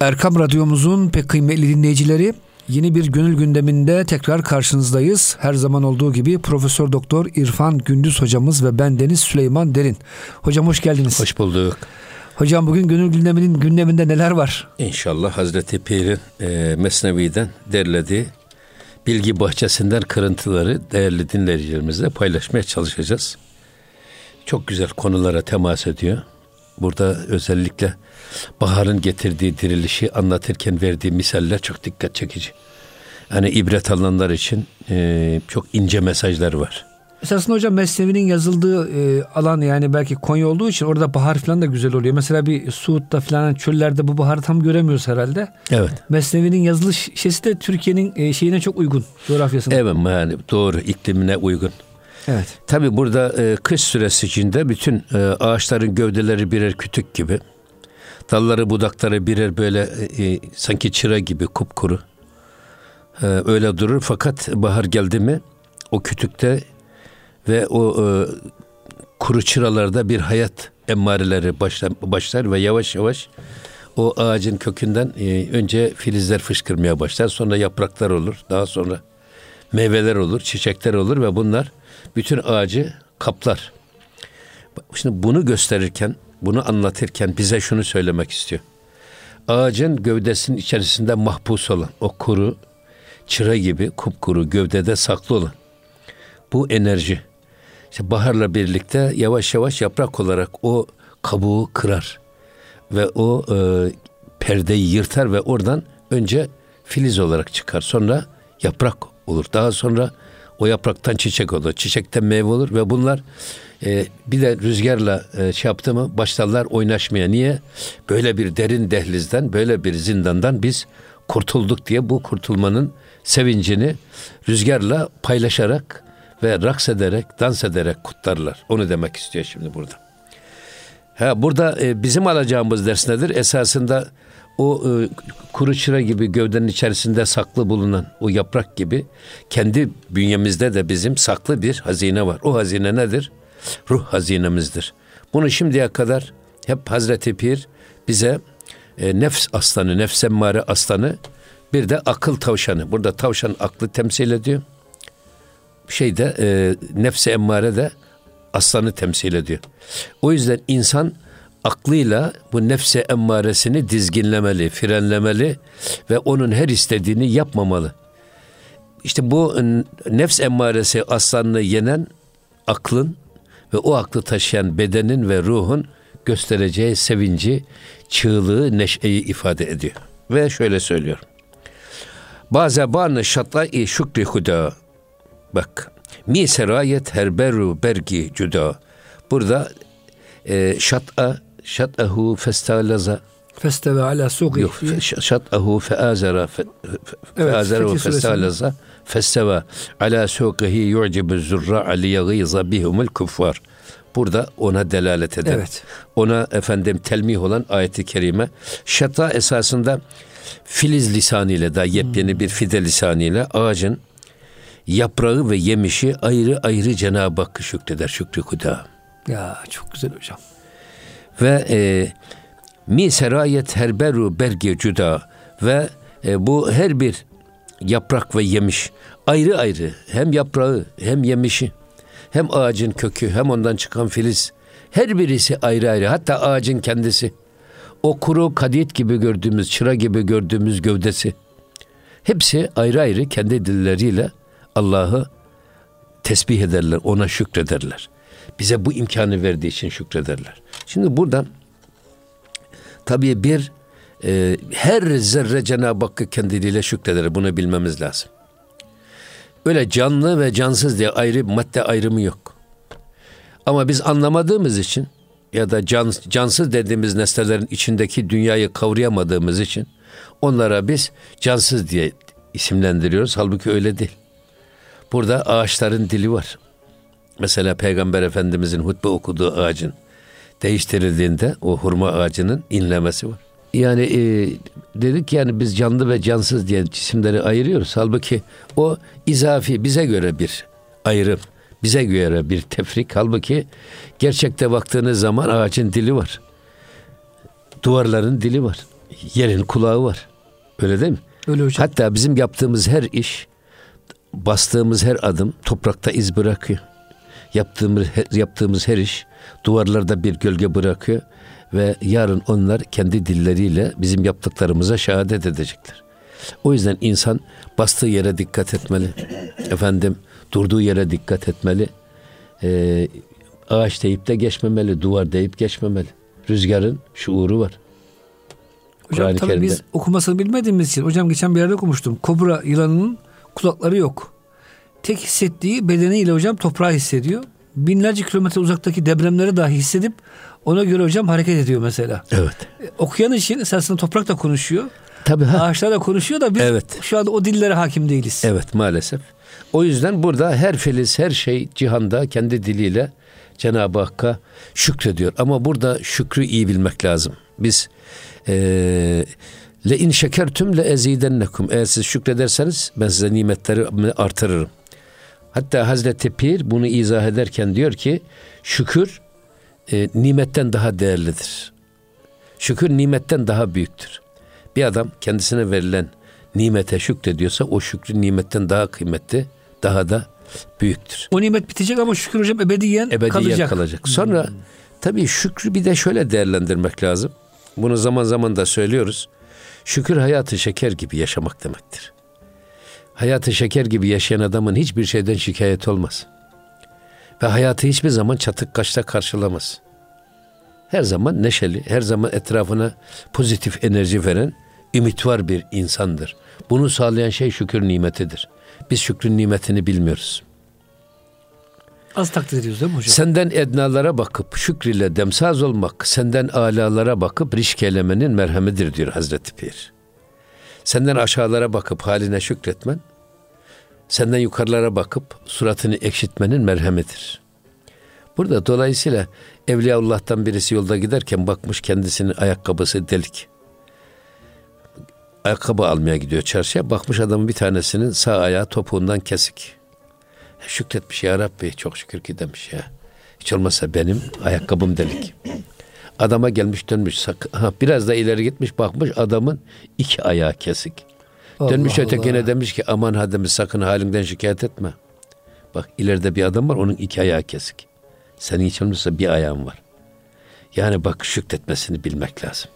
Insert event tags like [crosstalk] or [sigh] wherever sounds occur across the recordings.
Erkam Radyomuzun pek kıymetli dinleyicileri yeni bir gönül gündeminde tekrar karşınızdayız. Her zaman olduğu gibi Profesör Doktor İrfan Gündüz hocamız ve ben Deniz Süleyman Derin. Hocam hoş geldiniz. Hoş bulduk. Hocam bugün gönül gündeminin gündeminde neler var? İnşallah Hazreti Pir'in e, Mesnevi'den derlediği bilgi bahçesinden kırıntıları değerli dinleyicilerimizle paylaşmaya çalışacağız. Çok güzel konulara temas ediyor. Burada özellikle baharın getirdiği dirilişi anlatırken verdiği misaller çok dikkat çekici. Yani ibret alınanlar için e, çok ince mesajlar var. Esasında hocam Mesnevi'nin yazıldığı e, alan yani belki Konya olduğu için orada bahar falan da güzel oluyor. Mesela bir Suud'da falan çöllerde bu baharı tam göremiyoruz herhalde. Evet. Mesnevi'nin yazılış şesi de Türkiye'nin e, şeyine çok uygun coğrafyasına. Evet yani doğru iklimine uygun. Evet. Tabi burada e, kış süresi içinde bütün e, ağaçların gövdeleri birer kütük gibi. Dalları budakları birer böyle e, e, sanki çıra gibi kupkuru. E, öyle durur fakat bahar geldi mi o kütükte ve o e, kuru çıralarda bir hayat emmareleri başlar, başlar ve yavaş yavaş o ağacın kökünden e, önce filizler fışkırmaya başlar. Sonra yapraklar olur. Daha sonra meyveler olur, çiçekler olur ve bunlar bütün ağacı kaplar. Şimdi bunu gösterirken, bunu anlatırken bize şunu söylemek istiyor. Ağacın gövdesinin içerisinde mahpus olan o kuru çıra gibi kupkuru gövdede saklı olan bu enerji işte baharla birlikte yavaş yavaş yaprak olarak o kabuğu kırar ve o e, perdeyi yırtar ve oradan önce filiz olarak çıkar. Sonra yaprak olur. Daha sonra o yapraktan çiçek olur. Çiçekten meyve olur ve bunlar e, bir de rüzgarla e, şey yaptı mı başlarlar oynaşmaya. Niye? Böyle bir derin dehlizden, böyle bir zindandan biz kurtulduk diye bu kurtulmanın sevincini rüzgarla paylaşarak ve raks ederek, dans ederek kutlarlar. Onu demek istiyor şimdi burada. Ha, burada e, bizim alacağımız ders nedir? Esasında o e, kuru çıra gibi gövdenin içerisinde saklı bulunan o yaprak gibi kendi bünyemizde de bizim saklı bir hazine var. O hazine nedir? Ruh hazinemizdir. Bunu şimdiye kadar hep Hazreti Pir bize e, nefs aslanı, nefs emmare aslanı bir de akıl tavşanı. Burada tavşan aklı temsil ediyor. Şeyde e, nefsi emmare de aslanı temsil ediyor. O yüzden insan aklıyla bu nefse emmaresini dizginlemeli, frenlemeli ve onun her istediğini yapmamalı. İşte bu nefs emmaresi aslanını yenen aklın ve o aklı taşıyan bedenin ve ruhun göstereceği sevinci, çığlığı, neşeyi ifade ediyor. Ve şöyle söylüyor. Bazı banı şatla-i şükri huda. Bak. Mi serayet her beru bergi cüda. Burada e, şat'a şat'ahu festalaza Festeve ala suqi. Yok. Şat'ahu feazara feazara ve festalaza festeve ala suqihi yu'cibu zurra'a liyaghiza bihumul kuffar. Burada ona delalet eden, evet. ona efendim telmih olan ayeti kerime. Şata esasında filiz lisanıyla da yepyeni hmm. bir fide lisanıyla ağacın yaprağı ve yemişi ayrı ayrı Cenab-ı Hakk'ı şükreder. Şükrü kuda. Ya çok güzel hocam. Ve e, mi serayet her beru berge cüda ve e, bu her bir yaprak ve yemiş. Ayrı ayrı. Hem yaprağı hem yemişi. Hem ağacın kökü hem ondan çıkan filiz. Her birisi ayrı ayrı. Hatta ağacın kendisi. O kuru kadit gibi gördüğümüz çıra gibi gördüğümüz gövdesi. Hepsi ayrı ayrı kendi dilleriyle Allah'ı tesbih ederler, ona şükrederler. Bize bu imkanı verdiği için şükrederler. Şimdi buradan tabii bir e, her zerre Cenab-ı Hakk'ı kendiliğiyle şükreder. Bunu bilmemiz lazım. Öyle canlı ve cansız diye ayrı madde ayrımı yok. Ama biz anlamadığımız için ya da can, cansız dediğimiz nesnelerin içindeki dünyayı kavrayamadığımız için onlara biz cansız diye isimlendiriyoruz. Halbuki öyle değil. Burada ağaçların dili var. Mesela Peygamber Efendimizin hutbe okuduğu ağacın değiştirildiğinde o hurma ağacının inlemesi var. Yani e, dedik yani biz canlı ve cansız diye cisimleri ayırıyoruz. Halbuki o izafi bize göre bir ayrım. Bize göre bir tefrik. Halbuki gerçekte baktığınız zaman ağacın dili var. Duvarların dili var. yerin kulağı var. Öyle değil mi? Öyle hocam. Hatta bizim yaptığımız her iş, bastığımız her adım toprakta iz bırakıyor. Yaptığımız yaptığımız her iş duvarlarda bir gölge bırakıyor ve yarın onlar kendi dilleriyle bizim yaptıklarımıza şehadet edecekler. O yüzden insan bastığı yere dikkat etmeli. Efendim durduğu yere dikkat etmeli. Ee, ağaç deyip de geçmemeli, duvar deyip geçmemeli. Rüzgarın şuuru var. Hocam tabii biz okumasını bilmediğimiz için hocam geçen bir yerde okumuştum. Kobra yılanının kulakları yok. Tek hissettiği bedeniyle hocam toprağı hissediyor. Binlerce kilometre uzaktaki depremleri dahi hissedip ona göre hocam hareket ediyor mesela. Evet. E, okuyan için esasında toprak da konuşuyor. Tabii ha. Ağaçlar da konuşuyor da biz evet. şu anda o dillere hakim değiliz. Evet maalesef. O yüzden burada her feliz, her şey cihanda kendi diliyle Cenab-ı Hakk'a şükrediyor. Ama burada şükrü iyi bilmek lazım. Biz ee, le in şekertüm le ezidennekum. Eğer siz şükrederseniz ben size nimetleri artırırım. Hatta Hazreti Pir bunu izah ederken diyor ki şükür e, nimetten daha değerlidir. Şükür nimetten daha büyüktür. Bir adam kendisine verilen nimete şükrediyorsa o şükrü nimetten daha kıymetli, daha da büyüktür. O nimet bitecek ama şükür hocam ebediyen, ebediyen kalacak. kalacak. Sonra hmm. tabii şükrü bir de şöyle değerlendirmek lazım. Bunu zaman zaman da söylüyoruz. Şükür hayatı şeker gibi yaşamak demektir. Hayatı şeker gibi yaşayan adamın hiçbir şeyden şikayet olmaz. Ve hayatı hiçbir zaman çatık kaşta karşılamaz. Her zaman neşeli, her zaman etrafına pozitif enerji veren, ümit var bir insandır. Bunu sağlayan şey şükür nimetidir. Biz şükrün nimetini bilmiyoruz. Az takdir ediyoruz değil mi hocam? Senden ednalara bakıp şükriyle demsaz olmak, senden alalara bakıp risk elemenin merhemidir diyor Hazreti Pir. Senden aşağılara bakıp haline şükretmen, senden yukarılara bakıp suratını ekşitmenin merhemidir. Burada dolayısıyla Evliyaullah'tan birisi yolda giderken bakmış kendisinin ayakkabısı delik. Ayakkabı almaya gidiyor çarşıya. Bakmış adamın bir tanesinin sağ ayağı topuğundan kesik. Şükretmiş ya Rabbi çok şükür ki demiş ya. Hiç olmazsa benim ayakkabım delik. Adama gelmiş dönmüş ha, biraz da ileri gitmiş bakmış adamın iki ayağı kesik. Allah dönmüş Allah. ötekine demiş ki aman ha demiş sakın halinden şikayet etme. Bak ileride bir adam var onun iki ayağı kesik. Senin hiç olmazsa bir ayağın var. Yani bak şükretmesini bilmek lazım.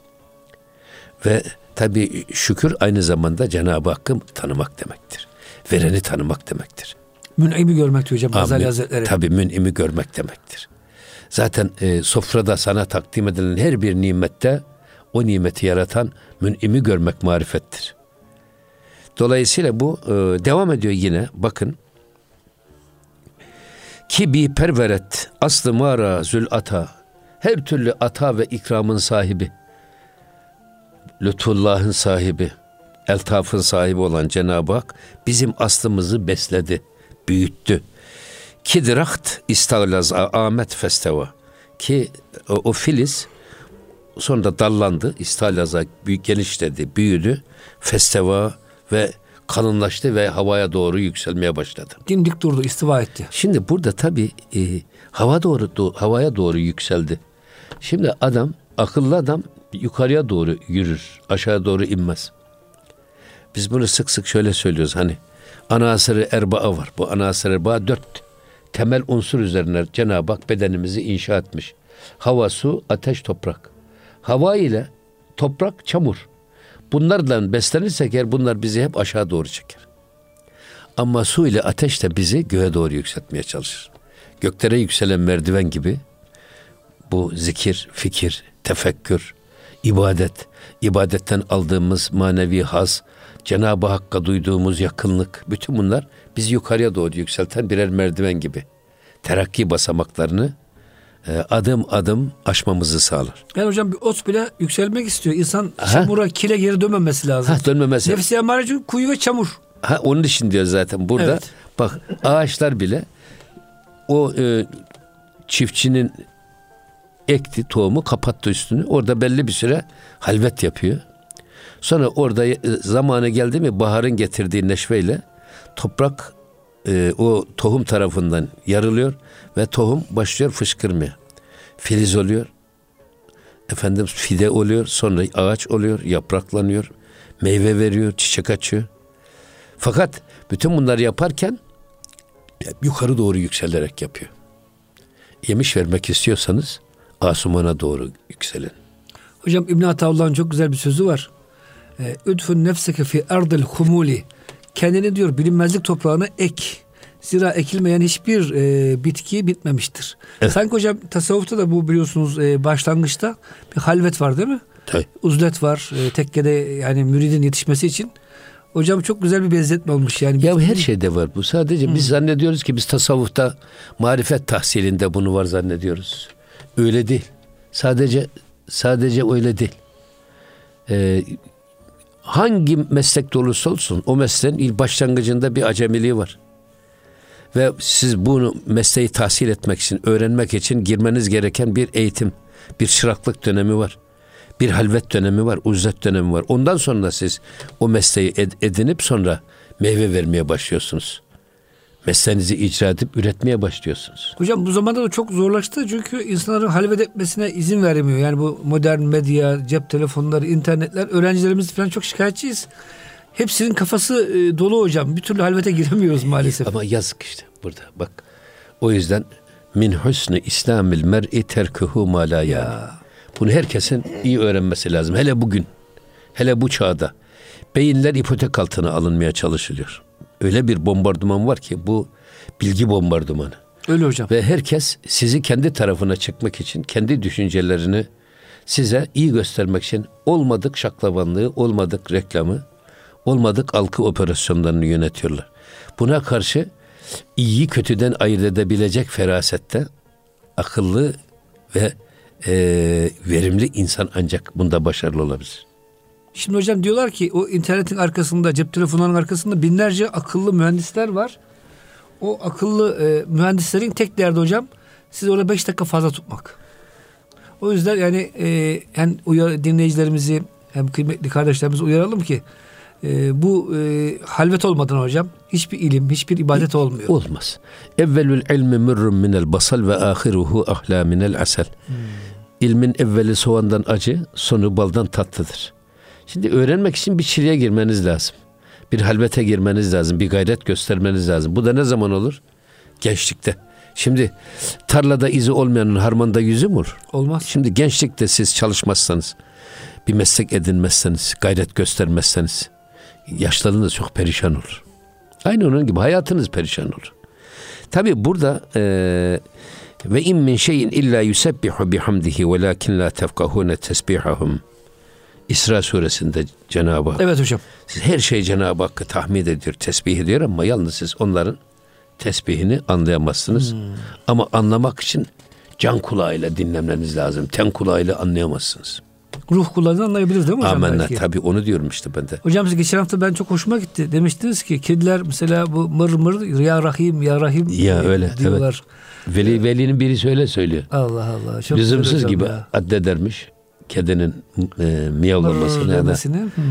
Ve tabi şükür aynı zamanda Cenab-ı Hakk'ı tanımak demektir. Vereni tanımak demektir. Mün'imi görmek diyor hocam Gazali Hazretleri. Tabii mün'imi görmek demektir. Zaten e, sofrada sana takdim edilen her bir nimette o nimeti yaratan mün'imi görmek marifettir. Dolayısıyla bu e, devam ediyor yine. Bakın. Ki bi perveret aslı mara zül ata her türlü ata ve ikramın sahibi lütfullahın sahibi eltafın sahibi olan Cenab-ı Hak bizim aslımızı besledi büyüttü. Kidraht istavlaz amet festeva. Ki o, o filiz sonra dallandı, istalaza büyük genişledi, büyüdü, festeva ve kalınlaştı ve havaya doğru yükselmeye başladı. Dimdik durdu, istiva etti. Şimdi burada tabi e, hava doğru do, havaya doğru yükseldi. Şimdi adam, akıllı adam yukarıya doğru yürür, aşağı doğru inmez. Biz bunu sık sık şöyle söylüyoruz hani anasırı erbaa var. Bu anasırı erbaa dört temel unsur üzerine Cenab-ı Hak bedenimizi inşa etmiş. Hava, su, ateş, toprak. Hava ile toprak, çamur. Bunlardan beslenirsek eğer bunlar bizi hep aşağı doğru çeker. Ama su ile ateş de bizi göğe doğru yükseltmeye çalışır. Göklere yükselen merdiven gibi bu zikir, fikir, tefekkür, ibadet, ibadetten aldığımız manevi haz, Cenab-ı Hakk'a duyduğumuz yakınlık, bütün bunlar bizi yukarıya doğru yükselten birer merdiven gibi. Terakki basamaklarını e, adım adım aşmamızı sağlar. Yani hocam bir ot bile yükselmek istiyor. İnsan Aha. çamura, kile geri dönmemesi lazım. Ha, dönmemesi. Nefsi emare çünkü kuyu ve çamur. Ha, onun için diyor zaten burada. Evet. Bak ağaçlar bile o e, çiftçinin ekti tohumu kapattı üstünü. Orada belli bir süre halvet yapıyor. Sonra orada e, zamanı geldi mi baharın getirdiği neşveyle toprak e, o tohum tarafından yarılıyor ve tohum başlıyor fışkırmaya. Filiz oluyor. efendim fide oluyor, sonra ağaç oluyor, yapraklanıyor, meyve veriyor, çiçek açıyor. Fakat bütün bunları yaparken yukarı doğru yükselerek yapıyor. Yemiş vermek istiyorsanız asumana doğru yükselin. Hocam İbn Ataullah'ın çok güzel bir sözü var. Üdfün nefseke fi ardil humuli. Kendini diyor bilinmezlik toprağına ek. Zira ekilmeyen hiçbir e, bitki bitmemiştir. Evet. Sanki hocam tasavvufta da bu biliyorsunuz e, başlangıçta bir halvet var değil mi? Tabii. Uzlet var. E, tekkede yani müridin yetişmesi için. Hocam çok güzel bir benzetme olmuş yani. Ya her şeyde var bu. Sadece hmm. biz zannediyoruz ki biz tasavvufta marifet tahsilinde bunu var zannediyoruz. Öyle değil. Sadece sadece öyle değil. Ee, hangi meslekte olursa olsun o mesleğin ilk başlangıcında bir acemiliği var. Ve siz bunu mesleği tahsil etmek için, öğrenmek için girmeniz gereken bir eğitim, bir çıraklık dönemi var. Bir halvet dönemi var, uzlet dönemi var. Ondan sonra siz o mesleği edinip sonra meyve vermeye başlıyorsunuz mesleğinizi icra edip üretmeye başlıyorsunuz. Hocam bu zamanda da çok zorlaştı çünkü insanların halvet etmesine izin vermiyor. Yani bu modern medya, cep telefonları, internetler öğrencilerimiz falan çok şikayetçiyiz. Hepsinin kafası e, dolu hocam. Bir türlü halvete [laughs] giremiyoruz maalesef. Ama yazık işte burada bak. O yüzden min husni İslamil mer'i terkuhu ma la yani. Ya. Bunu herkesin iyi öğrenmesi lazım. Hele bugün. Hele bu çağda. Beyinler ipotek altına alınmaya çalışılıyor öyle bir bombardıman var ki bu bilgi bombardımanı. Öyle hocam. Ve herkes sizi kendi tarafına çıkmak için kendi düşüncelerini size iyi göstermek için olmadık şaklavanlığı, olmadık reklamı, olmadık algı operasyonlarını yönetiyorlar. Buna karşı iyi kötüden ayırt edebilecek ferasette akıllı ve e, verimli insan ancak bunda başarılı olabilir. Şimdi hocam diyorlar ki o internetin arkasında, cep telefonlarının arkasında binlerce akıllı mühendisler var. O akıllı e, mühendislerin tek derdi hocam siz orada beş dakika fazla tutmak. O yüzden yani e, hem uyar, dinleyicilerimizi hem kıymetli kardeşlerimizi uyaralım ki e, bu e, halvet olmadan hocam hiçbir ilim, hiçbir ibadet olmuyor. Olmaz. Evvelül ilmi mürrüm minel basal ve ahiruhu ahla minel asel. Hmm. İlmin evveli soğandan acı, sonu baldan tatlıdır. Şimdi öğrenmek için bir çileye girmeniz lazım. Bir halvete girmeniz lazım. Bir gayret göstermeniz lazım. Bu da ne zaman olur? Gençlikte. Şimdi tarlada izi olmayanın harmanda yüzü mü olur? Olmaz. Şimdi gençlikte siz çalışmazsanız, bir meslek edinmezseniz, gayret göstermezseniz yaşlarınız çok perişan olur. Aynı onun gibi hayatınız perişan olur. Tabi burada e, ve in min şeyin illa yusebbihu bihamdihi velakin la tefkahune tesbihahum. İsra suresinde Cenab-ı Hak. Evet hocam. Siz her şey Cenab-ı Hakk'ı tahmid ediyor, tesbih ediyor ama yalnız siz onların tesbihini anlayamazsınız. Hmm. Ama anlamak için can kulağıyla dinlemeniz lazım. Ten kulağıyla anlayamazsınız. Ruh kulağıyla anlayabiliriz değil mi hocam? Amenna tabii onu diyorum işte ben de. Hocam siz geçen hafta ben çok hoşuma gitti. Demiştiniz ki kediler mesela bu mır mır ya rahim ya rahim ya öyle diyorlar. Evet. Veli velinin biri söyle söylüyor. Allah Allah. Çok Lüzumsuz gibi ya. addedermiş kedinin e, miyavlamasını ya da hmm.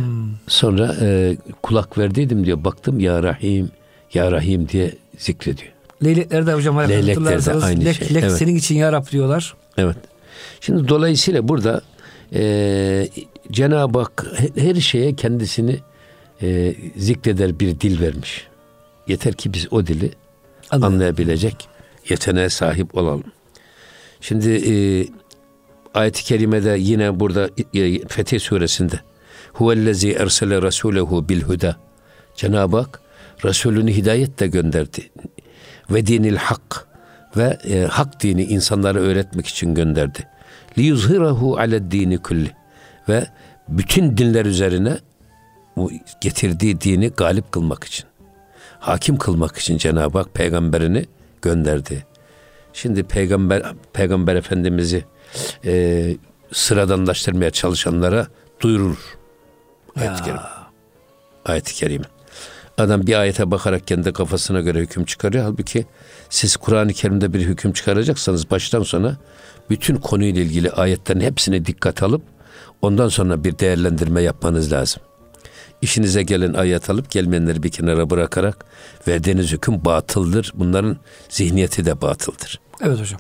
sonra e, kulak verdiydim diyor baktım ya Rahim ya Rahim diye zikrediyor. Leyleklerde hocam Leyleklerde aynı lek, şey. Lek evet. senin için ya Rab diyorlar. Evet. Şimdi dolayısıyla burada e, Cenab-ı Hak her şeye kendisini e, zikreder bir dil vermiş. Yeter ki biz o dili Anladım. anlayabilecek yeteneğe sahip olalım. Şimdi e, ayet-i kerimede yine burada e, Fetih suresinde Huvellezî ersele rasûlehu bil huda Cenab-ı Hak Resulünü hidayetle gönderdi. Ve dinil hak ve e, hak dini insanlara öğretmek için gönderdi. Li yuzhirahu aled dini kulli ve bütün dinler üzerine getirdiği dini galip kılmak için, hakim kılmak için Cenab-ı Hak peygamberini gönderdi. Şimdi peygamber peygamber efendimizi e, sıradanlaştırmaya çalışanlara duyurur. Ayet-i Kerim. Ayet-i Kerim. Adam bir ayete bakarak kendi kafasına göre hüküm çıkarıyor. Halbuki siz Kur'an-ı Kerim'de bir hüküm çıkaracaksanız baştan sona bütün konuyla ilgili ayetlerin hepsini dikkat alıp ondan sonra bir değerlendirme yapmanız lazım. İşinize gelen ayet alıp gelmeyenleri bir kenara bırakarak verdiğiniz hüküm batıldır. Bunların zihniyeti de batıldır. Evet hocam.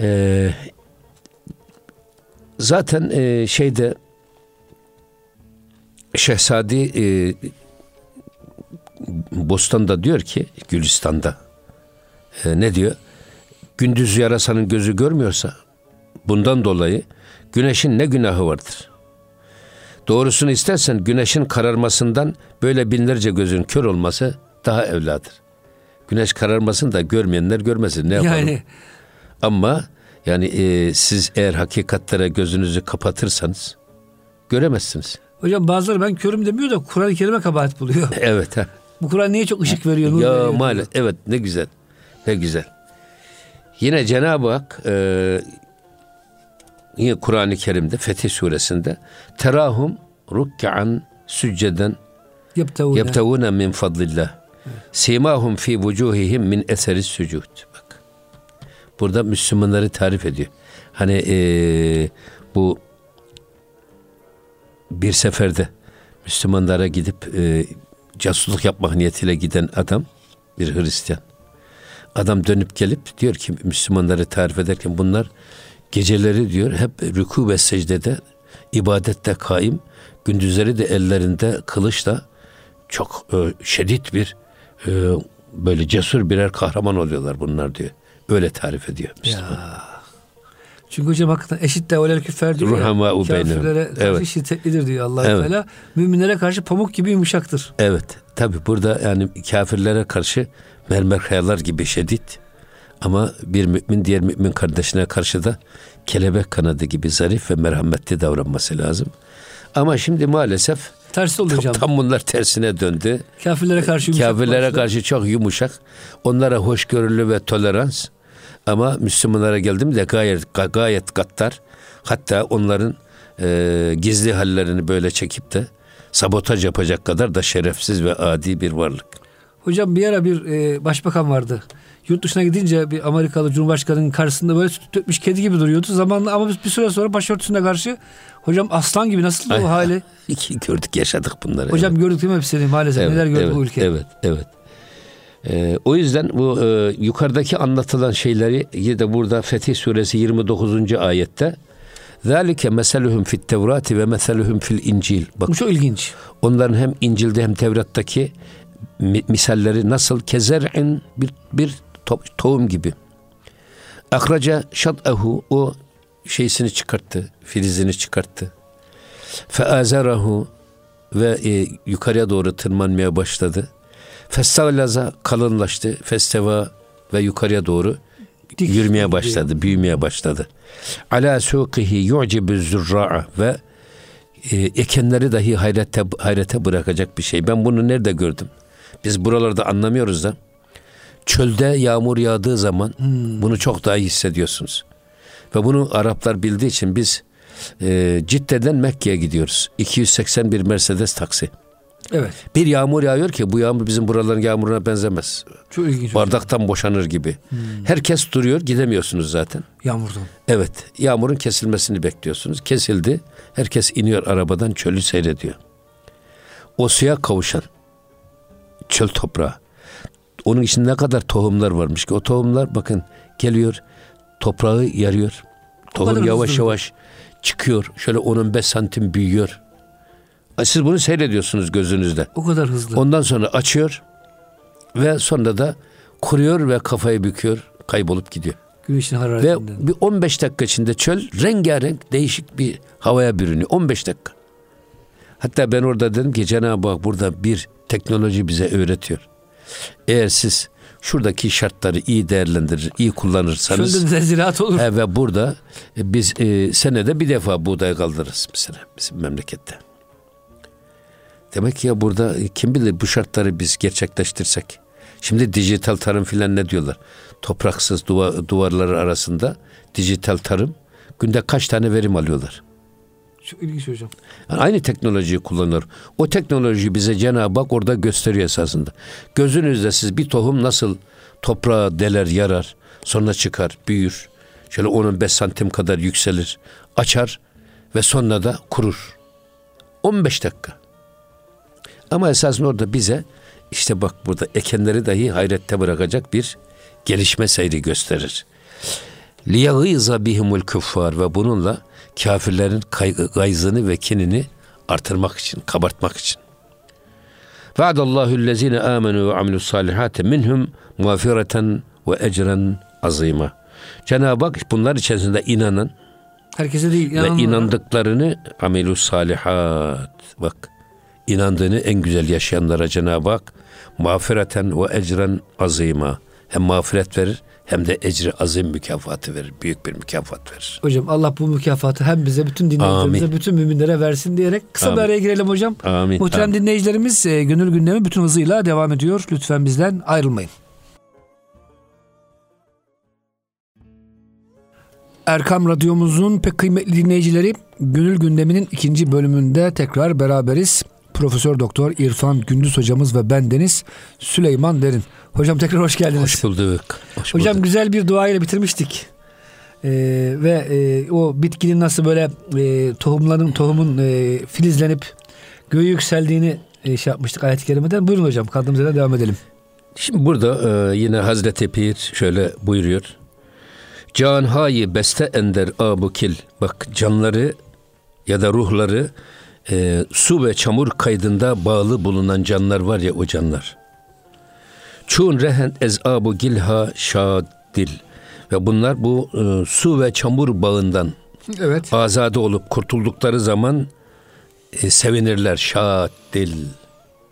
Ee, zaten e, şeyde Şehzadi e, Bostan'da diyor ki Gülistan'da e, ne diyor? Gündüz yarasanın gözü görmüyorsa bundan dolayı güneşin ne günahı vardır? Doğrusunu istersen güneşin kararmasından böyle binlerce gözün kör olması daha evladır. Güneş kararmasın da görmeyenler görmesin ne yapalım? Yani ama yani e, siz eğer hakikatlere gözünüzü kapatırsanız göremezsiniz. Hocam bazıları ben körüm demiyor da Kur'an-ı Kerim'e kabahat buluyor. [laughs] evet. Ha. Bu Kur'an niye çok ışık veriyor? Ya maalesef evet ne güzel. Ne güzel. Yine Cenab-ı Hak e, yine Kur'an-ı Kerim'de Fetih Suresinde terahum rukkan sücceden yebtevune min fadlillah. Simahum fi vucuhihim min eseri sucud. Burada Müslümanları tarif ediyor. Hani e, bu bir seferde Müslümanlara gidip e, casusluk yapmak niyetiyle giden adam bir Hristiyan. Adam dönüp gelip diyor ki Müslümanları tarif ederken bunlar geceleri diyor hep rükû ve secdede ibadette kaim, gündüzleri de ellerinde kılıçla çok e, şiddet bir e, böyle cesur birer kahraman oluyorlar bunlar diyor. Öyle tarif ediyor Müslüman. Ya. Çünkü hocam hakikaten eşit de öyle küffer diyor Ruhama ya. Kafirlere karşı evet. şiddetlidir diyor allah evet. Teala. Müminlere karşı pamuk gibi yumuşaktır. Evet. Tabi burada yani kafirlere karşı mermer kayalar gibi şiddet. Ama bir mümin diğer mümin kardeşine karşı da kelebek kanadı gibi zarif ve merhametli davranması lazım. Ama şimdi maalesef Tersi oldu hocam. Tam bunlar tersine döndü. Kafirlere karşı yumuşak. Kafirlere başladı. karşı çok yumuşak. Onlara hoşgörülü ve tolerans. Ama Müslümanlara geldim de gayet gayet gattar. Hatta onların e, gizli hallerini böyle çekip de sabotaj yapacak kadar da şerefsiz ve adi bir varlık. Hocam bir ara bir e, başbakan vardı. Yurt dışına gidince bir Amerikalı Cumhurbaşkanı'nın karşısında böyle süt dökmüş kedi gibi duruyordu. Zamanla ama bir süre sonra başörtüsüne karşı hocam aslan gibi nasıl o hali? [laughs] İki gördük yaşadık bunları. Hocam evet. gördük değil mi hepsini maalesef evet, neler gördük evet, bu ülke. Evet evet. Ee, o yüzden bu e, yukarıdaki anlatılan şeyleri yine de burada Fetih Suresi 29. ayette Zalike meseluhum fit Tevrati ve meseluhum fil İncil. Bak, bu çok ilginç. Onların hem İncil'de hem Tevrat'taki misalleri nasıl kezer'in bir, bir to, tohum gibi. Akraca şat'ahu o şeysini çıkarttı, filizini çıkarttı. Feazerahu ve e, yukarıya doğru tırmanmaya başladı. Festavlaza kalınlaştı. Festeva ve yukarıya doğru Dik, yürümeye başladı, büyümeye başladı. Ala suqihi yu'cibu zurra'a ve e, ekenleri dahi hayrete, hayrete bırakacak bir şey. Ben bunu nerede gördüm? Biz buralarda anlamıyoruz da. Çölde yağmur yağdığı zaman hmm. bunu çok daha iyi hissediyorsunuz. Ve bunu Araplar bildiği için biz e, Cidde'den Mekke'ye gidiyoruz. 281 Mercedes taksi. Evet. Bir yağmur yağıyor ki bu yağmur bizim buraların yağmuruna benzemez. Çok ilginç. Bardaktan hocam. boşanır gibi. Hmm. Herkes duruyor gidemiyorsunuz zaten. Yağmurdan. Evet. Yağmurun kesilmesini bekliyorsunuz. Kesildi. Herkes iniyor arabadan çölü seyrediyor. O suya kavuşan çöl toprağı. Onun içinde ne kadar tohumlar varmış ki o tohumlar bakın geliyor toprağı yarıyor. Tohum yavaş yavaş çıkıyor. Şöyle 10-15 santim büyüyor. Siz bunu seyrediyorsunuz gözünüzde. O kadar hızlı. Ondan sonra açıyor ve sonra da kuruyor ve kafayı büküyor, kaybolup gidiyor. Güneşin hararetinden. Ve bir 15 dakika içinde çöl rengarenk değişik bir havaya bürünüyor. 15 dakika. Hatta ben orada dedim ki Cenab-ı Hak burada bir teknoloji bize öğretiyor. Eğer siz şuradaki şartları iyi değerlendirir, iyi kullanırsanız. Çölde ziraat olur. He, ve burada e, biz e, senede bir defa buğday kaldırırız mesela bizim memlekette. Demek ki ya burada kim bilir bu şartları biz gerçekleştirsek. Şimdi dijital tarım filan ne diyorlar? Topraksız duvar, duvarları arasında dijital tarım günde kaç tane verim alıyorlar? Çok ilginç hocam. Yani aynı teknolojiyi kullanır. O teknoloji bize Cenab-ı Hak orada gösteriyor esasında. Gözünüzde siz bir tohum nasıl toprağa deler, yarar, sonra çıkar, büyür. Şöyle 10-15 santim kadar yükselir, açar ve sonra da kurur. 15 dakika. Ama esasında orada bize işte bak burada ekenleri dahi hayrette bırakacak bir gelişme seyri gösterir. liyagîza bihimul kuffar ve bununla kafirlerin gayzını ve kinini artırmak için, kabartmak için. Vaadallahu lezine amenu ve amilus salihati minhum mağfireten ve ecren azima. Cenab-ı Hak bunlar içerisinde inanan Herkese değil, ve inandıklarını amelus salihat. Bak inandığını en güzel yaşayanlara Cenab-ı Hak mağfireten ve ecren azima. Hem mağfiret verir hem de ecri azim mükafatı verir. Büyük bir mükafat verir. Hocam Allah bu mükafatı hem bize bütün dinleyicilerimize bütün müminlere versin diyerek kısa Amin. bir araya girelim hocam. Amin. Muhterem Amin. dinleyicilerimiz e, gönül gündemi bütün hızıyla devam ediyor. Lütfen bizden ayrılmayın. Erkam Radyomuzun pek kıymetli dinleyicileri Gönül Gündemi'nin ikinci bölümünde tekrar beraberiz. Profesör Doktor İrfan Gündüz hocamız ve ben Deniz Süleyman Derin. Hocam tekrar hoş geldiniz. Hoş bulduk. Hoş Hocam bulduk. güzel bir dua ile bitirmiştik. Ee, ve e, o bitkinin nasıl böyle e, tohumların tohumun e, filizlenip göğe yükseldiğini e, şey yapmıştık ayet-i kerimeden. Buyurun hocam kaldığımız yerden devam edelim. Şimdi burada e, yine Hazreti Pir şöyle buyuruyor. Canhayı beste ender abukil. Bak canları ya da ruhları e, su ve çamur kaydında bağlı bulunan canlar var ya o canlar. Çun rehen ez abu gilha şadil. Ve bunlar bu e, su ve çamur bağından evet. azade olup kurtuldukları zaman e, sevinirler. Şadil.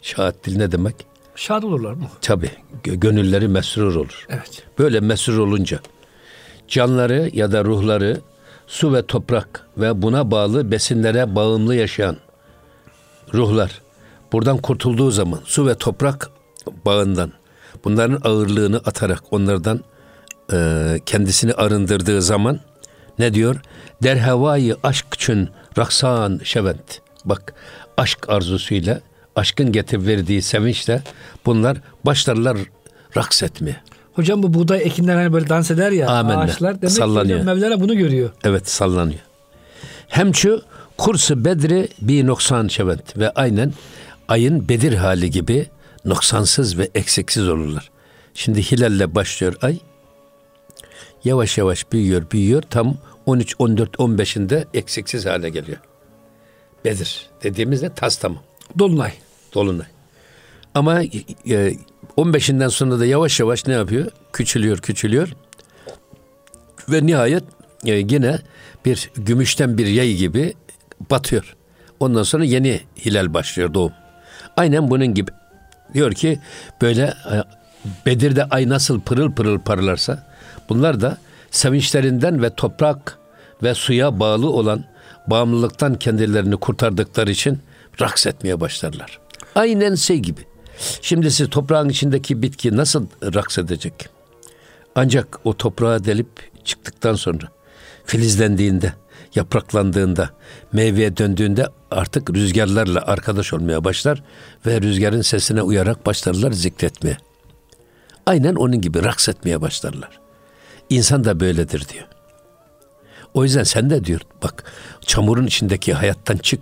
Şadil ne demek? Şad olurlar mı? Tabi. Gönülleri mesrur olur. Evet. Böyle mesrur olunca canları ya da ruhları su ve toprak ve buna bağlı besinlere bağımlı yaşayan ruhlar buradan kurtulduğu zaman su ve toprak bağından bunların ağırlığını atarak onlardan e, kendisini arındırdığı zaman ne diyor? Derhevayı aşk için raksan şevent. Bak aşk arzusuyla, aşkın getirip verdiği sevinçle bunlar başlarlar raks etmeye. Hocam bu buğday ekinler hani böyle dans eder ya Amenna. ağaçlar. Demek sallanıyor. ki Mevlana bunu görüyor. Evet sallanıyor. Hem şu kursu bedri bir noksan şevent ve aynen ayın Bedir hali gibi noksansız ve eksiksiz olurlar. Şimdi hilalle başlıyor ay. Yavaş yavaş büyüyor, büyüyor. Tam 13, 14, 15'inde eksiksiz hale geliyor. Bedir dediğimizde tas tamam. Dolunay. Dolunay. Ama e, 15'inden sonra da yavaş yavaş ne yapıyor? Küçülüyor, küçülüyor. Ve nihayet e, yine bir gümüşten bir yay gibi batıyor. Ondan sonra yeni hilal başlıyor doğum. Aynen bunun gibi. Diyor ki böyle e, Bedir'de ay nasıl pırıl pırıl parlarsa bunlar da sevinçlerinden ve toprak ve suya bağlı olan bağımlılıktan kendilerini kurtardıkları için raks etmeye başlarlar. Aynen şey gibi. Şimdi siz toprağın içindeki bitki nasıl raks edecek? Ancak o toprağa delip çıktıktan sonra filizlendiğinde, yapraklandığında, meyveye döndüğünde artık rüzgarlarla arkadaş olmaya başlar ve rüzgarın sesine uyarak başlarlar zikretmeye. Aynen onun gibi raks etmeye başlarlar. İnsan da böyledir diyor. O yüzden sen de diyor bak çamurun içindeki hayattan çık.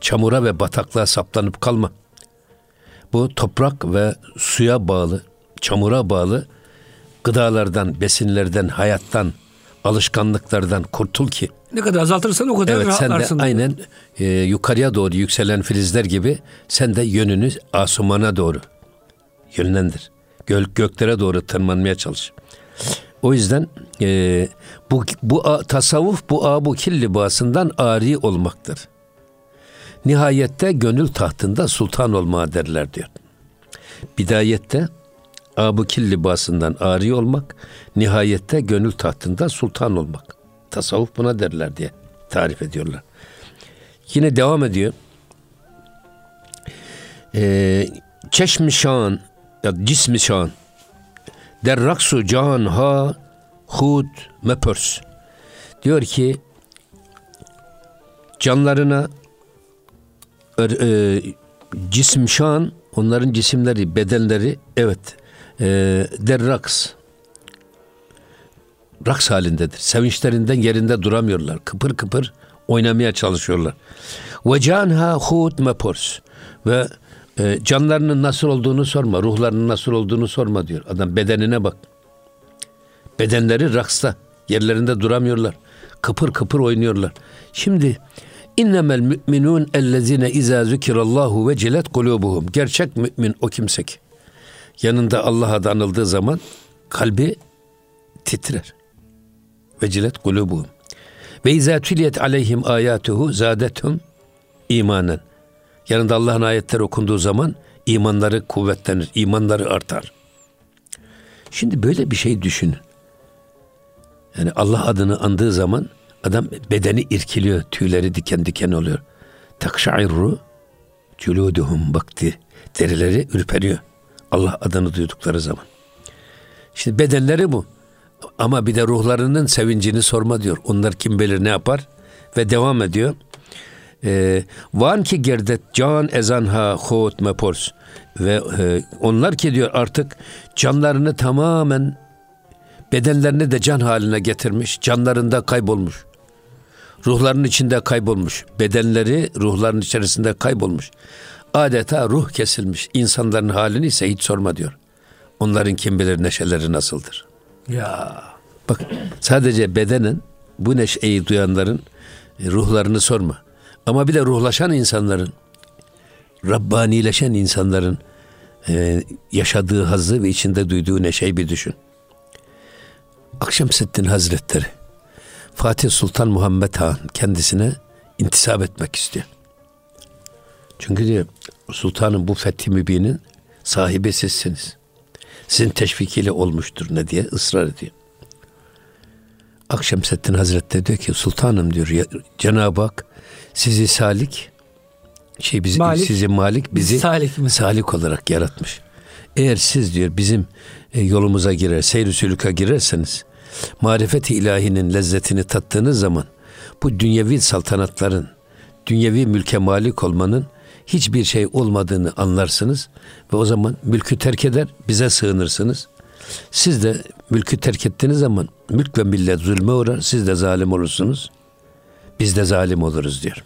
Çamura ve bataklığa saplanıp kalma. Bu toprak ve suya bağlı, çamura bağlı gıdalardan, besinlerden, hayattan, alışkanlıklardan kurtul ki ne kadar azaltırsan o kadar evet, rahatlarsın. Sen de aynen e, yukarıya doğru yükselen filizler gibi sen de yönünü asumana doğru yönlendir. Gök, göklere doğru tırmanmaya çalış. O yüzden e, bu, bu tasavvuf bu abu kil libasından ari olmaktır. Nihayette gönül tahtında sultan olmaya derler diyor. Bidayette abu kil libasından ari olmak, nihayette gönül tahtında sultan olmak. Tasavvuf buna derler diye tarif ediyorlar. Yine devam ediyor. Ee, çeşmi şan ya cismi şan der raksu can ha hud mepörs diyor ki canlarına e, cisim şan onların cisimleri bedenleri evet e, der raks raks halindedir. Sevinçlerinden yerinde duramıyorlar. Kıpır kıpır oynamaya çalışıyorlar. Ve canha hut mepors ve e, canlarının nasıl olduğunu sorma, ruhlarının nasıl olduğunu sorma diyor. Adam bedenine bak. Bedenleri raksta. Yerlerinde duramıyorlar. Kıpır kıpır oynuyorlar. Şimdi innemel müminun ellezine izâ zükirallahu ve cilet kulubuhum. Gerçek mümin o kimse ki. Yanında Allah adı anıldığı zaman kalbi titrer. Ve cilet kulubuhum. Ve izâ tüliyet aleyhim ayatuhu zâdethum imanen. Yanında Allah'ın ayetleri okunduğu zaman imanları kuvvetlenir, imanları artar. Şimdi böyle bir şey düşünün. Yani Allah adını andığı zaman adam bedeni irkiliyor, tüyleri diken diken oluyor. Takşairru culuduhum bakti. Derileri ürperiyor. Allah adını duydukları zaman. Şimdi bedenleri bu. Ama bir de ruhlarının sevincini sorma diyor. Onlar kim bilir ne yapar? Ve devam ediyor. Ee, van ki gerdet can ezanha hot mepors ve e, onlar ki diyor artık canlarını tamamen bedenlerini de can haline getirmiş, canlarında kaybolmuş. Ruhlarının içinde kaybolmuş. Bedenleri ruhların içerisinde kaybolmuş. Adeta ruh kesilmiş. İnsanların halini ise hiç sorma diyor. Onların kim bilir neşeleri nasıldır. Ya. Bak sadece bedenen bu neşeyi duyanların ruhlarını sorma. Ama bir de ruhlaşan insanların, Rabbanileşen insanların e, yaşadığı hazzı ve içinde duyduğu neşeyi bir düşün. Akşemseddin Hazretleri Fatih Sultan Muhammed Han kendisine intisap etmek istiyor. Çünkü diyor sultanın bu fethi mübinin sahibi sizsiniz. Sizin teşvikiyle olmuştur ne diye ısrar ediyor. Akşemseddin Hazretleri diyor ki sultanım diyor Cenab-ı Hak sizi salik şey bizi malik, sizi malik bizi salik, mi? salik olarak yaratmış. Eğer siz diyor bizim e, yolumuza girer, seyr sülüka girerseniz marifeti ilahinin lezzetini tattığınız zaman bu dünyevi saltanatların, dünyevi mülke malik olmanın hiçbir şey olmadığını anlarsınız ve o zaman mülkü terk eder, bize sığınırsınız. Siz de mülkü terk ettiğiniz zaman mülk ve millet zulme uğrar, siz de zalim olursunuz. Biz de zalim oluruz diyor.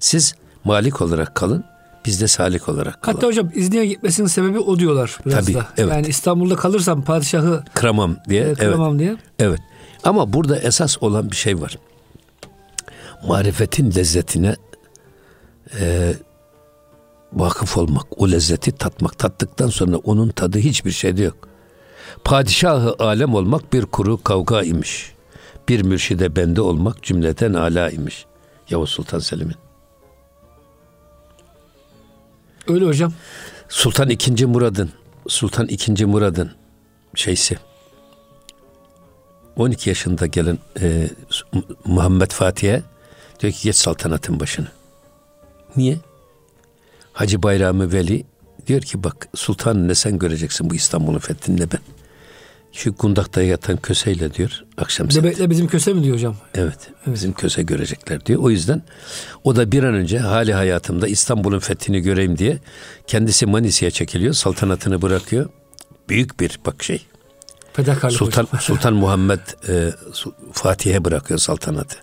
Siz malik olarak kalın, biz de salik olarak kalalım. Hatta hocam İzni'ye gitmesinin sebebi o diyorlar biraz Tabii, da. Evet. Yani İstanbul'da kalırsam padişahı kıramam diye. E, kıramam evet. diye. Evet. Ama burada esas olan bir şey var. Marifetin lezzetine e, vakıf olmak, o lezzeti tatmak. Tattıktan sonra onun tadı hiçbir şeyde yok. Padişahı alem olmak bir kuru kavga imiş. Bir mürşide bende olmak cümleten ala imiş. Yavuz Sultan Selim'in. Öyle hocam. Sultan II. Murad'ın Sultan II. Murad'ın şeysi 12 yaşında gelen e, Muhammed Fatih'e diyor ki geç saltanatın başını. Niye? Hacı Bayrami Veli diyor ki bak sultan ne sen göreceksin bu İstanbul'un fethinde ben. Şu kundakta yatan köseyle diyor akşam Debekle bizim köse mi diyor hocam? Evet, evet bizim köse görecekler diyor. O yüzden o da bir an önce hali hayatımda İstanbul'un fethini göreyim diye kendisi Manisa'ya çekiliyor. Saltanatını bırakıyor. Büyük bir bak şey. Fedakarlık Sultan, [laughs] Sultan Muhammed e, Fatih'e bırakıyor saltanatı.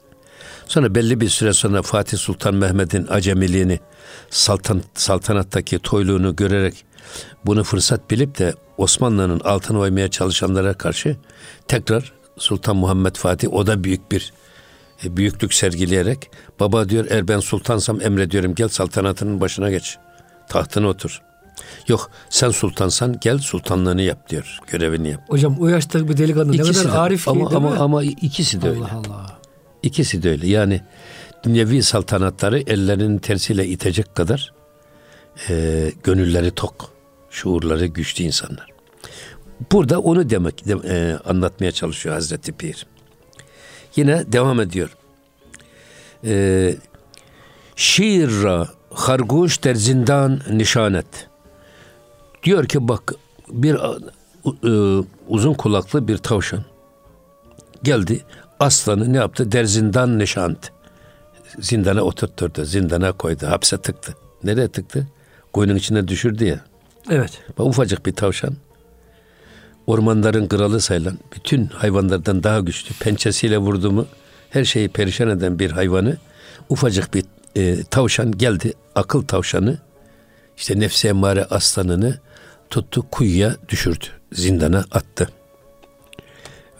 Sonra belli bir süre sonra Fatih Sultan Mehmet'in acemiliğini, saltan, saltanattaki toyluğunu görerek bunu fırsat bilip de Osmanlı'nın altına oymaya çalışanlara karşı tekrar Sultan Muhammed Fatih o da büyük bir e, büyüklük sergileyerek baba diyor eğer ben sultansam emrediyorum gel saltanatının başına geç. Tahtına otur. Yok sen sultansan gel sultanlığını yap diyor. Görevini yap. Hocam o yaşta bir delikanlı ikisi ne kadar de, arif ama, ama, mi? ama ikisi de Allah öyle. Allah Allah. İkisi de öyle. Yani dünyevi saltanatları ellerinin tersiyle itecek kadar e, gönülleri tok, şuurları güçlü insanlar. Burada onu demek de, e, anlatmaya çalışıyor Hazreti Pir. Yine devam ediyor. E, Şiirra harguş der zindan nişanet. Diyor ki bak bir e, uzun kulaklı bir tavşan geldi aslanı ne yaptı? Der zindan nişant. Zindana oturtturdu, zindana koydu, hapse tıktı. Nereye tıktı? Koyunun içine düşürdü ya. Evet. Bak, ufacık bir tavşan ormanların kralı sayılan, bütün hayvanlardan daha güçlü, pençesiyle vurdu her şeyi perişan eden bir hayvanı, ufacık bir e, tavşan geldi, akıl tavşanı, işte nefsi emmare aslanını tuttu, kuyuya düşürdü, zindana attı.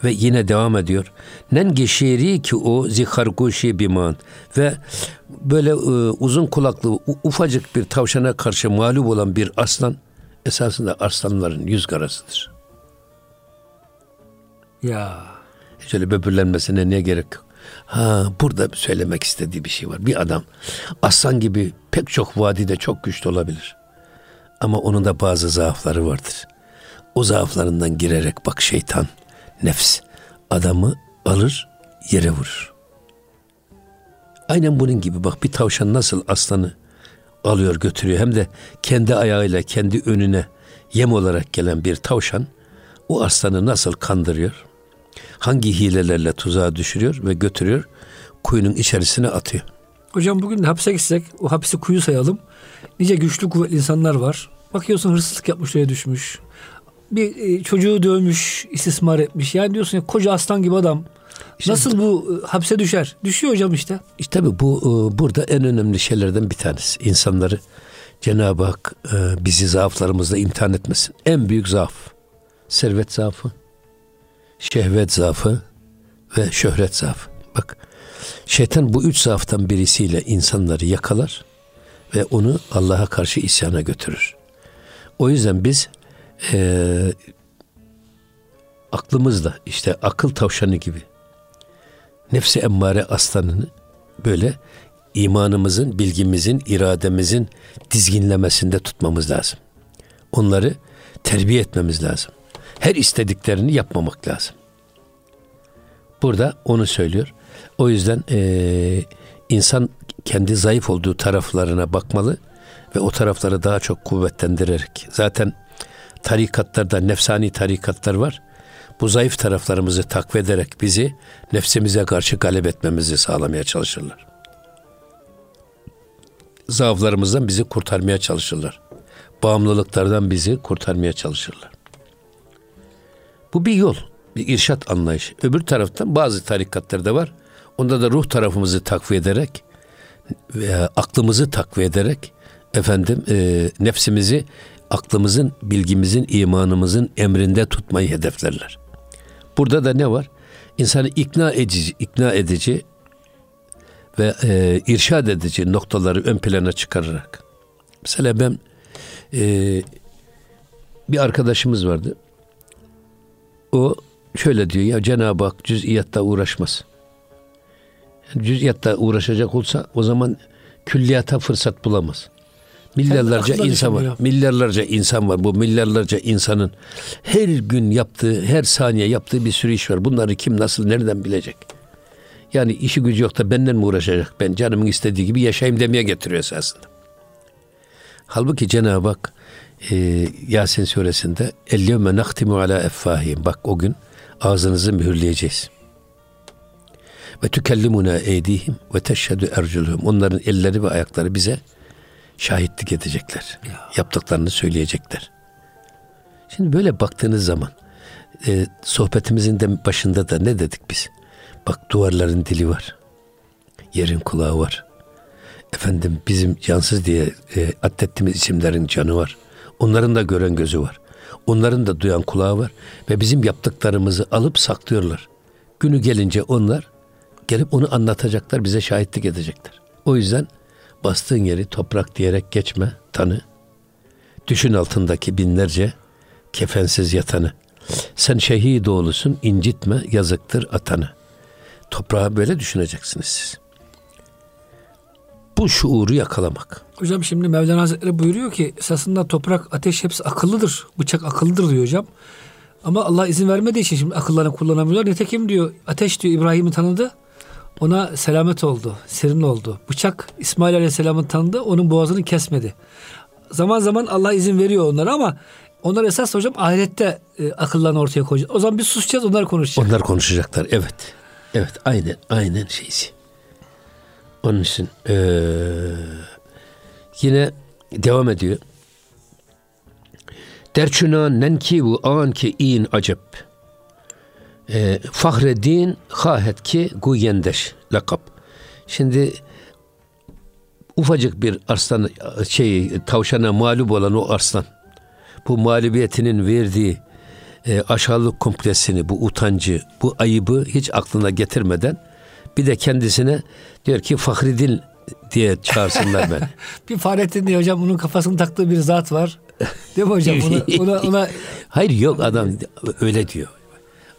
Ve yine devam ediyor. Nen geçeri ki o ziharguşi biman ve böyle e, uzun kulaklı ufacık bir tavşana karşı mağlup olan bir aslan esasında aslanların yüz karasıdır. Ya. Şöyle böbürlenmesine ne gerek yok. Ha burada söylemek istediği bir şey var. Bir adam aslan gibi pek çok vadide çok güçlü olabilir. Ama onun da bazı zaafları vardır. O zaaflarından girerek bak şeytan, nefs adamı alır yere vurur. Aynen bunun gibi bak bir tavşan nasıl aslanı alıyor götürüyor hem de kendi ayağıyla kendi önüne yem olarak gelen bir tavşan o aslanı nasıl kandırıyor? Hangi hilelerle tuzağa düşürüyor ve götürüyor kuyunun içerisine atıyor. Hocam bugün de hapse gitsek o hapisi kuyu sayalım. Nice güçlü kuvvetli insanlar var. Bakıyorsun hırsızlık yapmış oraya düşmüş. Bir e, çocuğu dövmüş, istismar etmiş. Yani diyorsun ya koca aslan gibi adam. İşte, Nasıl bu e, hapse düşer? Düşüyor hocam işte. İşte tabii bu e, burada en önemli şeylerden bir tanesi. İnsanları Cenab-ı Hak e, bizi zaaflarımızla imtihan etmesin. En büyük zaaf servet zaafı, şehvet zaafı ve şöhret zaafı. Bak şeytan bu üç zaaftan birisiyle insanları yakalar ve onu Allah'a karşı isyana götürür. O yüzden biz e, aklımızla işte akıl tavşanı gibi nefsi emmare aslanını böyle imanımızın, bilgimizin, irademizin dizginlemesinde tutmamız lazım. Onları terbiye etmemiz lazım. Her istediklerini yapmamak lazım. Burada onu söylüyor. O yüzden e, insan kendi zayıf olduğu taraflarına bakmalı ve o tarafları daha çok kuvvetlendirerek. Zaten tarikatlarda nefsani tarikatlar var. Bu zayıf taraflarımızı takviye ederek bizi nefsimize karşı galip etmemizi sağlamaya çalışırlar. Zaaflarımızdan bizi kurtarmaya çalışırlar. Bağımlılıklardan bizi kurtarmaya çalışırlar. Bu bir yol, bir irşat anlayışı. Öbür taraftan bazı tarikatlarda var. Onda da ruh tarafımızı takviye ederek veya aklımızı takviye ederek efendim e, nefsimizi aklımızın, bilgimizin, imanımızın emrinde tutmayı hedeflerler. Burada da ne var? İnsanı ikna edici, ikna edici ve e, irşad edici noktaları ön plana çıkararak. Mesela ben e, bir arkadaşımız vardı. O şöyle diyor ya Cenab-ı Hak cüz'iyatta uğraşmaz. Yani cüz'iyatta uğraşacak olsa o zaman külliyata fırsat bulamaz. Milyarlarca insan var. Milyarlarca insan var. Bu milyarlarca insanın her gün yaptığı, her saniye yaptığı bir sürü iş var. Bunları kim nasıl nereden bilecek? Yani işi gücü yok da benden mi uğraşacak? Ben canımın istediği gibi yaşayayım demeye getiriyor esasında. Halbuki Cenab-ı Hak e, Yasin suresinde Ellevme naktimu ala effahim. Bak o gün ağzınızı mühürleyeceğiz. Ve tükellimuna eydihim ve teşhedü erculuhum. Onların elleri ve ayakları bize şahitlik edecekler. Ya. Yaptıklarını söyleyecekler. Şimdi böyle baktığınız zaman e, sohbetimizin de başında da ne dedik biz? Bak duvarların dili var. Yerin kulağı var. Efendim bizim cansız diye e, addettiğimiz isimlerin canı var. Onların da gören gözü var. Onların da duyan kulağı var. Ve bizim yaptıklarımızı alıp saklıyorlar. Günü gelince onlar gelip onu anlatacaklar, bize şahitlik edecekler. O yüzden bastığın yeri toprak diyerek geçme, tanı. Düşün altındaki binlerce kefensiz yatanı. Sen şehit oğlusun, incitme, yazıktır atanı. Toprağı böyle düşüneceksiniz siz. Bu şuuru yakalamak. Hocam şimdi Mevlana Hazretleri buyuruyor ki esasında toprak, ateş hepsi akıllıdır. Bıçak akıllıdır diyor hocam. Ama Allah izin vermediği için şimdi akıllarını kullanamıyorlar. Nitekim diyor ateş diyor İbrahim'i tanıdı. Ona selamet oldu, serin oldu. Bıçak İsmail Aleyhisselam'ın tanıdı, onun boğazını kesmedi. Zaman zaman Allah izin veriyor onlara ama onlar esas hocam ahirette e, akıllarını ortaya koyacak. O zaman biz susacağız, onlar konuşacak. Onlar konuşacaklar, evet. Evet, aynen, aynen şeysi. Onun için ee, yine devam ediyor. Derçuna nenki bu an ki in acep e, Fahreddin Hahet ki Guyendeş lakap. Şimdi ufacık bir arslan şey tavşana mağlup olan o arslan bu mağlubiyetinin verdiği e, aşağılık kompleksini, bu utancı, bu ayıbı hiç aklına getirmeden bir de kendisine diyor ki Fahridin diye çağırsınlar ben. [laughs] bir Fahrettin diye hocam bunun kafasını taktığı bir zat var. Değil mi hocam? Ona, [laughs] ona, ona... Hayır yok adam öyle diyor.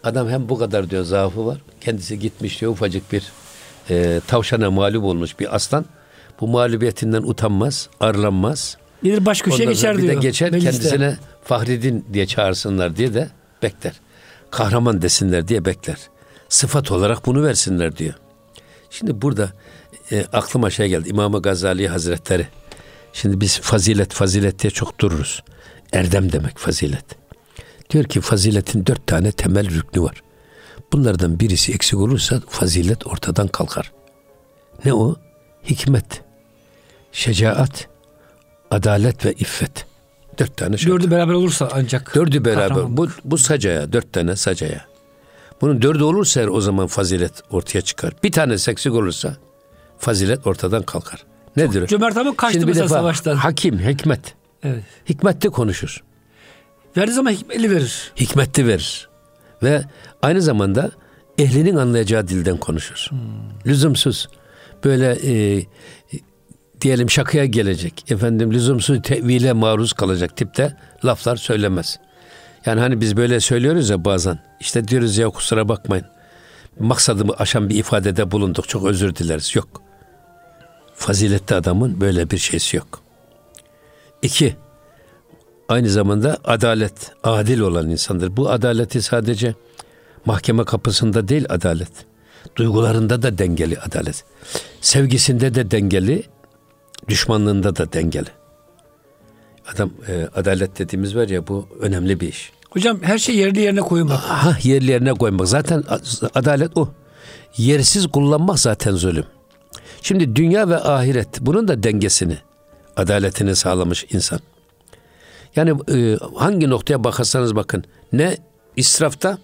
Adam hem bu kadar diyor zaafı var. Kendisi gitmiş diyor ufacık bir e, tavşana mağlup olmuş bir aslan. Bu mağlubiyetinden utanmaz, arlanmaz. Bir baş köşeye geçer bir diyor. Bir de geçer mecliste. kendisine Fahridin diye çağırsınlar diye de bekler. Kahraman desinler diye bekler. Sıfat olarak bunu versinler diyor. Şimdi burada e, aklıma şey geldi. İmam-ı Gazali Hazretleri. Şimdi biz fazilet fazilet diye çok dururuz. Erdem demek fazilet. Diyor ki faziletin dört tane temel rüknü var. Bunlardan birisi eksik olursa fazilet ortadan kalkar. Ne o? Hikmet, şecaat, adalet ve iffet. Dört tane şey. Dördü beraber olursa ancak. Dördü beraber. Bu, bu sacaya, dört tane sacaya. Bunun dördü olursa eğer o zaman fazilet ortaya çıkar. Bir tane eksik olursa fazilet ortadan kalkar. Nedir? Cömert ama kaçtı Şimdi mesela defa, savaştan. Hakim, hikmet. Evet. Hikmetli konuşur. Verdiği zaman hikmetli verir. Hikmetli verir. Ve aynı zamanda ehlinin anlayacağı dilden konuşur. Hmm. Lüzumsuz böyle e, diyelim şakaya gelecek. Efendim lüzumsuz tevile maruz kalacak tipte laflar söylemez. Yani hani biz böyle söylüyoruz ya bazen. İşte diyoruz ya kusura bakmayın. Maksadımı aşan bir ifadede bulunduk. Çok özür dileriz. Yok. Faziletli adamın böyle bir şeysi yok. İki, aynı zamanda adalet, adil olan insandır. Bu adaleti sadece mahkeme kapısında değil adalet. Duygularında da dengeli adalet. Sevgisinde de dengeli, düşmanlığında da dengeli. Adam e, adalet dediğimiz var ya bu önemli bir iş. Hocam her şey yerli yerine koymak. Ha, yerli yerine koymak. Zaten adalet o. Yersiz kullanmak zaten zulüm. Şimdi dünya ve ahiret bunun da dengesini, adaletini sağlamış insan. Yani e, hangi noktaya bakarsanız bakın ne israfta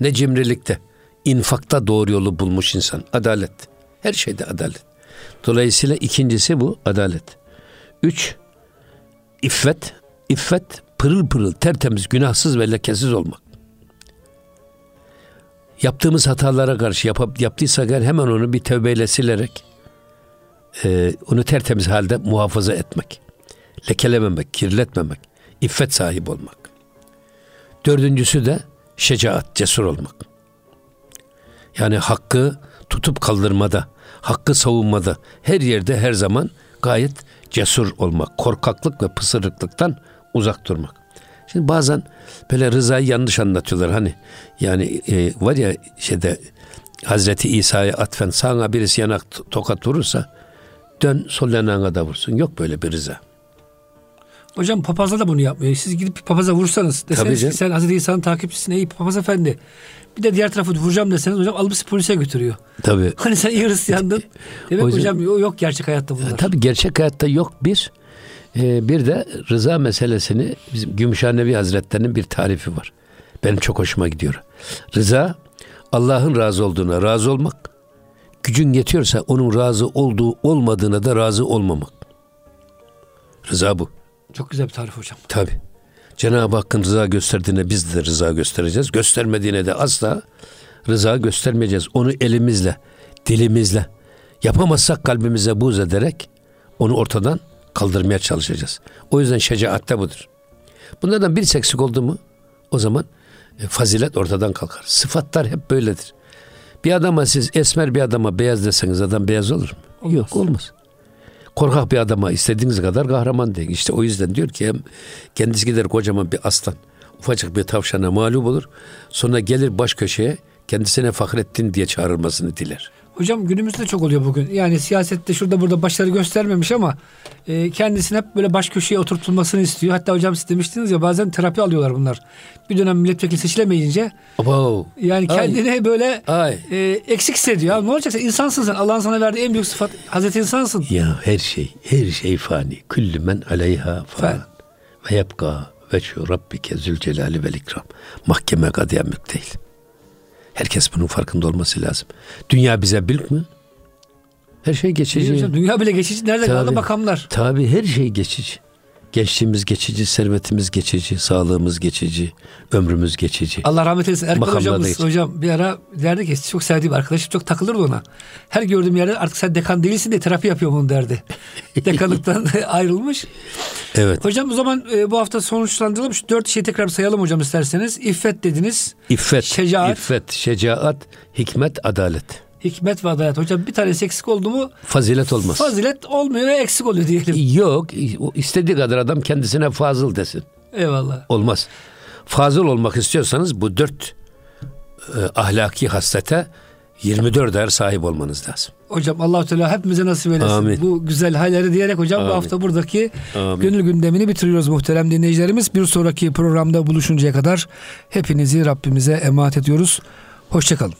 ne cimrilikte, infakta doğru yolu bulmuş insan. Adalet. Her şeyde adalet. Dolayısıyla ikincisi bu adalet. Üç, iffet. İffet pırıl pırıl, tertemiz, günahsız ve lekesiz olmak. Yaptığımız hatalara karşı yap, yaptıysak eğer hemen onu bir tövbeyle silerek e, onu tertemiz halde muhafaza etmek. Lekelememek, kirletmemek, iffet sahibi olmak. Dördüncüsü de şecaat, cesur olmak. Yani hakkı tutup kaldırmada, hakkı savunmada, her yerde her zaman gayet cesur olmak, korkaklık ve pısırıklıktan uzak durmak. Şimdi bazen böyle rızayı yanlış anlatıyorlar hani yani e, var ya şeyde Hazreti İsa'ya atfen sağına birisi yanak tokat vurursa dön sol yanağına da vursun. Yok böyle bir rıza. Hocam papazlar da bunu yapmıyor. Siz gidip papaza vursanız deseniz ki sen Hazreti İsa'nın takipçisin ey papaz efendi. Bir de diğer tarafı vuracağım deseniz hocam alıp sizi polise götürüyor. Tabii. [laughs] Hani sen iyi Hristiyandın. [laughs] Demek yüzden, hocam yok gerçek hayatta bunlar. Tabii gerçek hayatta yok bir. Ee, bir de rıza meselesini bizim Gümüşhanevi Hazretleri'nin bir tarifi var. Benim çok hoşuma gidiyor. Rıza Allah'ın razı olduğuna razı olmak, gücün yetiyorsa onun razı olduğu olmadığına da razı olmamak. Rıza bu. Çok güzel bir tarif hocam. Tabi. Cenab-ı Hakk'ın rıza gösterdiğine biz de rıza göstereceğiz. Göstermediğine de asla rıza göstermeyeceğiz. Onu elimizle, dilimizle, yapamazsak kalbimize buz ederek onu ortadan kaldırmaya çalışacağız. O yüzden şecaat de budur. Bunlardan bir eksik oldu mu o zaman e, fazilet ortadan kalkar. Sıfatlar hep böyledir. Bir adama siz esmer bir adama beyaz deseniz adam beyaz olur mu? Olmaz. Yok olmaz. Korkak bir adama istediğiniz kadar kahraman deyin. İşte o yüzden diyor ki hem kendisi gider kocaman bir aslan, ufacık bir tavşana mağlup olur. Sonra gelir baş köşeye kendisine Fahrettin diye çağrılmasını diler. Hocam günümüzde çok oluyor bugün. Yani siyasette şurada burada başarı göstermemiş ama e, kendisini hep böyle baş köşeye oturtulmasını istiyor. Hatta hocam siz demiştiniz ya bazen terapi alıyorlar bunlar. Bir dönem milletvekili seçilemeyince Abo. yani kendini Ay. böyle Ay. E, eksik hissediyor. Ne olacak sen insansın sen. Allah'ın sana verdiği en büyük sıfat Hazreti insansın. Ya her şey her şey fani. Küllü men aleyha fan. Ve yapka veçhu rabbike zülcelali vel ikram. Mahkeme kadiyemlik değil. Herkes bunun farkında olması lazım. Dünya bize bilk mi? Her şey geçici. Dünya bile geçici. Nerede tabii, kaldı makamlar? Tabii her şey geçici. Gençliğimiz geçici, servetimiz geçici, sağlığımız geçici, ömrümüz geçici. Allah rahmet eylesin. Erkan Makamlarda hocamız hocam bir ara derdi ki çok sevdiğim arkadaşım çok takılırdı ona. Her gördüğüm yerde artık sen dekan değilsin de terapi yapıyorum onu derdi. [laughs] Dekanlıktan [laughs] ayrılmış. Evet. Hocam o zaman e, bu hafta sonuçlandıralım. Şu dört şeyi tekrar sayalım hocam isterseniz. İffet dediniz. İffet, Şecaat. iffet, şecaat, hikmet, adalet. Hikmet ve adalet. Hocam bir tanesi eksik oldu mu Fazilet olmaz. fazilet olmuyor ve eksik oluyor diyelim. Yok, istediği kadar adam kendisine fazıl desin. Eyvallah. Olmaz. Fazıl olmak istiyorsanız bu dört e, ahlaki haslete 24 er sahip olmanız lazım. Hocam allah Teala hepimize nasip eylesin. Amin. Bu güzel halleri diyerek hocam bu Amin. hafta buradaki Amin. gönül gündemini bitiriyoruz muhterem dinleyicilerimiz. Bir sonraki programda buluşuncaya kadar hepinizi Rabbimize emanet ediyoruz. Hoşçakalın.